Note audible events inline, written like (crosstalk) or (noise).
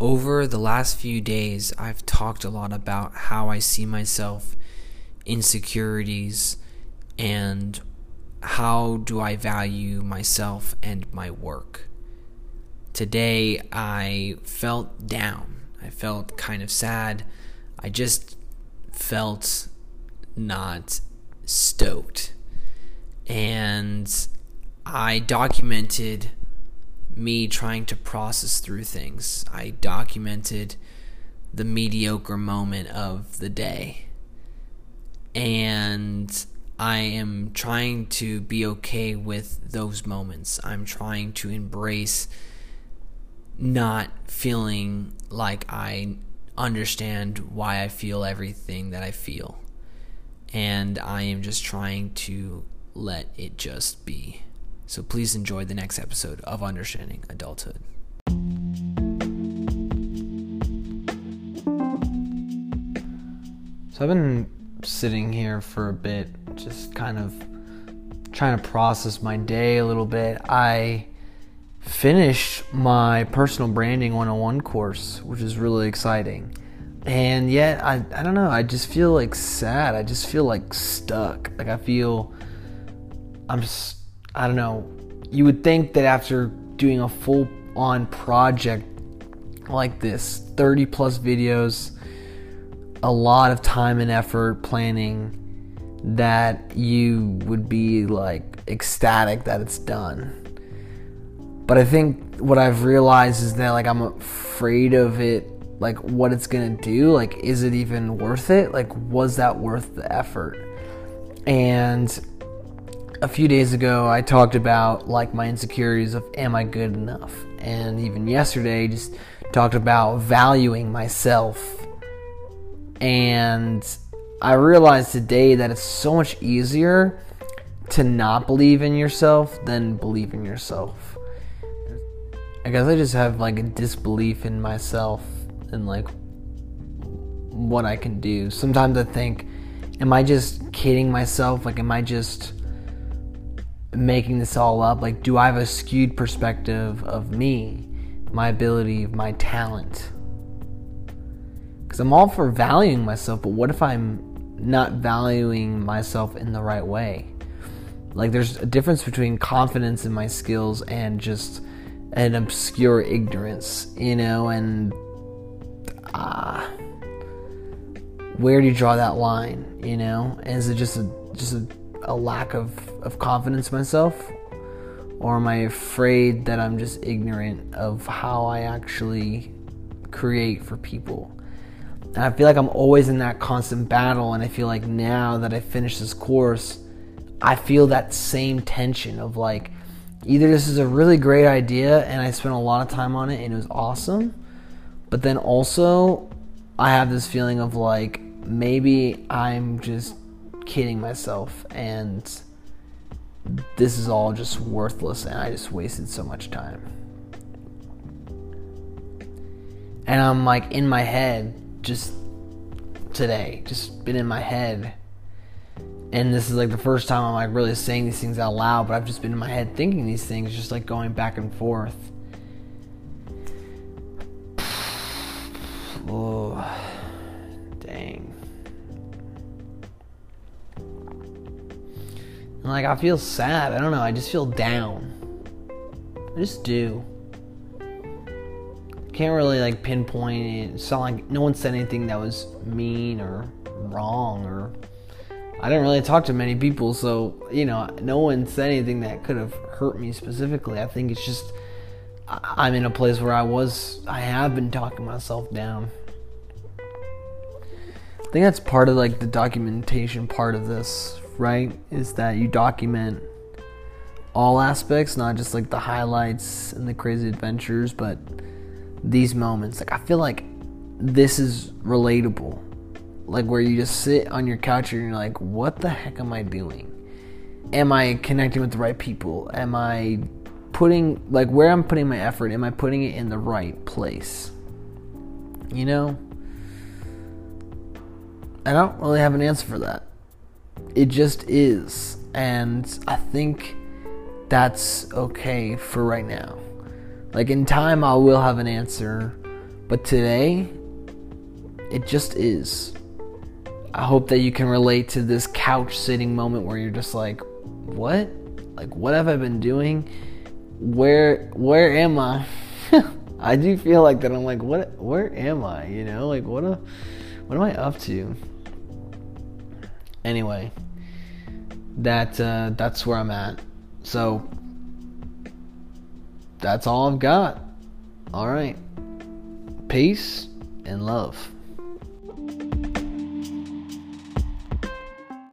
over the last few days, I've talked a lot about how I see myself, insecurities, and how do I value myself and my work. Today, I felt down. I felt kind of sad. I just felt not stoked. And I documented me trying to process through things. I documented the mediocre moment of the day. And I am trying to be okay with those moments. I'm trying to embrace not feeling like I understand why I feel everything that I feel. And I am just trying to let it just be. So please enjoy the next episode of Understanding Adulthood. So I've been sitting here for a bit, just kind of trying to process my day a little bit. I finished my personal branding 101 course, which is really exciting. And yet, I, I don't know, I just feel like sad. I just feel like stuck. Like, I feel I'm just I don't know. You would think that after doing a full on project like this, 30 plus videos, a lot of time and effort planning, that you would be like ecstatic that it's done. But I think what I've realized is that like I'm afraid of it, like what it's gonna do. Like, is it even worth it? Like, was that worth the effort? And a few days ago I talked about like my insecurities of am I good enough? And even yesterday just talked about valuing myself. And I realized today that it's so much easier to not believe in yourself than believe in yourself. I guess I just have like a disbelief in myself and like what I can do. Sometimes I think, am I just kidding myself? Like, am I just making this all up? Like, do I have a skewed perspective of me, my ability, my talent? Because I'm all for valuing myself, but what if I'm not valuing myself in the right way? Like, there's a difference between confidence in my skills and just an obscure ignorance, you know, and ah, uh, where do you draw that line, you know? And is it just a just a a lack of, of confidence myself? Or am I afraid that I'm just ignorant of how I actually create for people? And I feel like I'm always in that constant battle, and I feel like now that I finished this course, I feel that same tension of like, either this is a really great idea and I spent a lot of time on it and it was awesome, but then also I have this feeling of like, maybe I'm just kidding myself and this is all just worthless and I just wasted so much time. And I'm like in my head just today, just been in my head. And this is like the first time I'm like really saying these things out loud, but I've just been in my head thinking these things, just like going back and forth. (sighs) Oh. And like I feel sad. I don't know. I just feel down. I just do. Can't really like pinpoint it. It's not like no one said anything that was mean or wrong or I didn't really talk to many people, so you know, no one said anything that could have hurt me specifically. I think it's just I'm in a place where I was I have been talking myself down. I think that's part of like the documentation part of this right? Is that you document all aspects, not just like the highlights and the crazy adventures, but these moments. Like, I feel like this is relatable. Like, where you just sit on your couch and you're like, what the heck am I doing? Am I connecting with the right people? Am I putting, like, where I'm putting my effort, am I putting it in the right place? You know? I don't really have an answer for that it just is. And I think that's okay for right now. Like in time, I will have an answer, But today, it just is. I hope that you can relate to this couch sitting moment where you're just like, what? Like, what have I been doing? Where, where am I? (laughs) I do feel like that. I'm like, what? Where am I? You know, like, what? A, what am I up to? Anyway, that uh, that's where I'm at. So that's all I've got. All right. Peace and love.